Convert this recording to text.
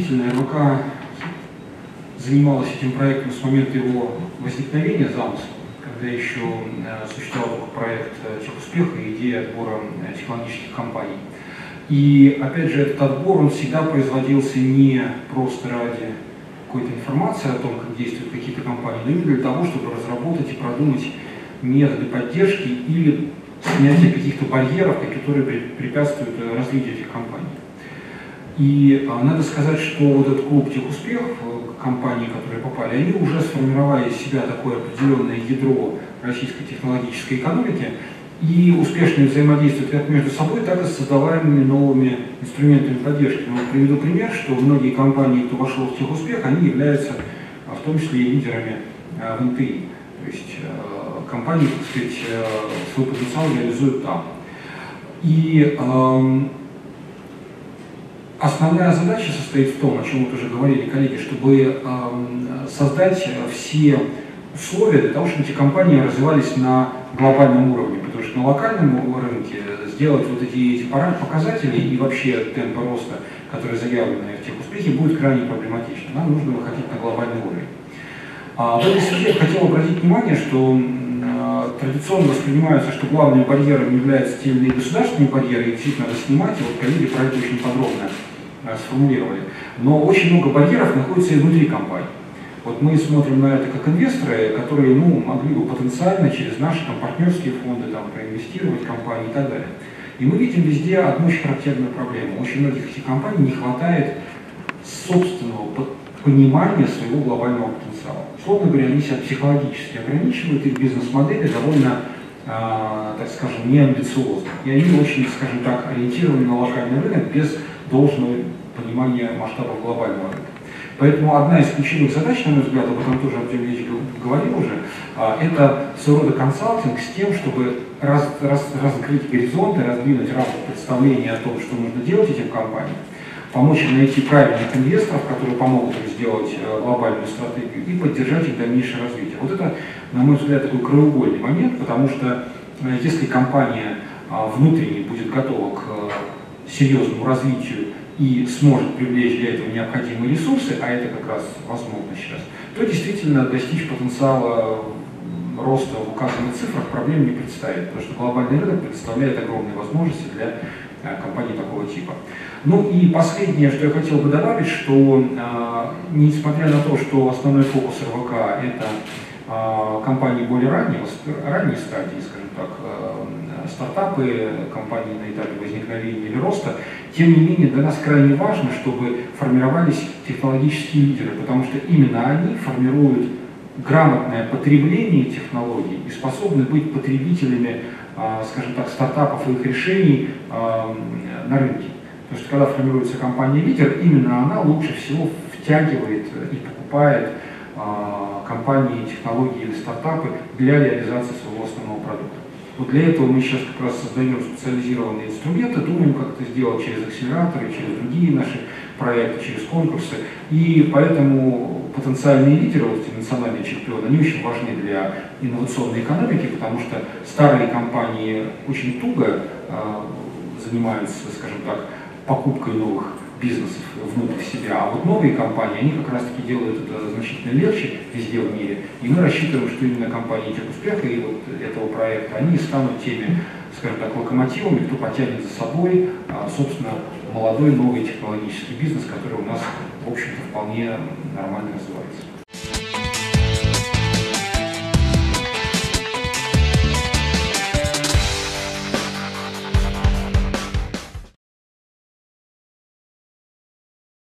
действительно, РВК занималась этим проектом с момента его возникновения замысла, когда еще э, существовал проект э, Техуспеха и идея отбора э, технологических компаний. И опять же, этот отбор, он всегда производился не просто ради какой-то информации о том, как действуют какие-то компании, но именно для того, чтобы разработать и продумать методы поддержки или снятия каких-то барьеров, которые препятствуют развитию этих компаний. И а, надо сказать, что вот этот клуб Техуспех, компании, которые попали, они уже сформировали из себя такое определенное ядро российской технологической экономики и успешно взаимодействуют как между собой, так и с создаваемыми новыми инструментами поддержки. Но приведу пример, что многие компании, кто вошел в техуспех, они являются а, в том числе и лидерами а, в НТИ. То есть а, компании, так сказать, свой потенциал реализуют там. И Основная задача состоит в том, о чем вот уже говорили коллеги, чтобы создать все условия для того, чтобы эти компании развивались на глобальном уровне, потому что на локальном рынке сделать вот эти, эти показатели и вообще темпы роста, которые заявлены в тех успехе, будет крайне проблематично. Нам нужно выходить на глобальный уровень. А в этой связи я хотел обратить внимание, что э, традиционно воспринимается, что главным барьером являются те или иные государственные барьеры, и действительно надо снимать, и вот коллеги про это очень подробно сформулировали. Но очень много барьеров находится и внутри компании. Вот мы смотрим на это как инвесторы, которые ну, могли бы потенциально через наши там, партнерские фонды там, проинвестировать компании и так далее. И мы видим везде одну очень характерную проблему. Очень многих этих компаний не хватает собственного понимания своего глобального потенциала. Условно говоря, они себя психологически ограничивают, их бизнес-модели довольно, э, так скажем, неамбициозны. И они очень, скажем так, ориентированы на локальный рынок без должного понимания масштабов глобального рынка. Поэтому одна из ключевых задач, на мой взгляд, об этом тоже Ильич говорил уже, а, это своего рода консалтинг с тем, чтобы раз, раз, раскрыть горизонты, раздвинуть рамки представления о том, что нужно делать этим компаниям, помочь им найти правильных инвесторов, которые помогут им сделать э, глобальную стратегию и поддержать их дальнейшее развитие. Вот это, на мой взгляд, такой краеугольный момент, потому что э, если компания а, внутренне будет готова к серьезному развитию и сможет привлечь для этого необходимые ресурсы, а это как раз возможно сейчас, то действительно достичь потенциала роста в указанных цифрах проблем не представит, потому что глобальный рынок представляет огромные возможности для э, компаний такого типа. Ну и последнее, что я хотел бы добавить, что э, несмотря на то, что основной фокус РВК это компании более раннего, ранней стадии, скажем так, стартапы, компании на этапе возникновения или роста, тем не менее для нас крайне важно, чтобы формировались технологические лидеры, потому что именно они формируют грамотное потребление технологий и способны быть потребителями, а, скажем так, стартапов и их решений а, на рынке. Потому что когда формируется компания-лидер, именно она лучше всего втягивает и покупает а, компании, технологии или стартапы для реализации своего основного продукта. Вот для этого мы сейчас как раз создаем специализированные инструменты, думаем, как это сделать через акселераторы, через другие наши проекты, через конкурсы. И поэтому потенциальные лидеры, вот эти национальные чемпионы, они очень важны для инновационной экономики, потому что старые компании очень туго э, занимаются, скажем так, покупкой новых бизнесов внутрь себя. А вот новые компании, они как раз таки делают это значительно легче везде в мире. И мы рассчитываем, что именно компании тех успеха и вот этого проекта, они станут теми, скажем так, локомотивами, кто потянет за собой, а, собственно, молодой новый технологический бизнес, который у нас, в общем-то, вполне нормально развивается.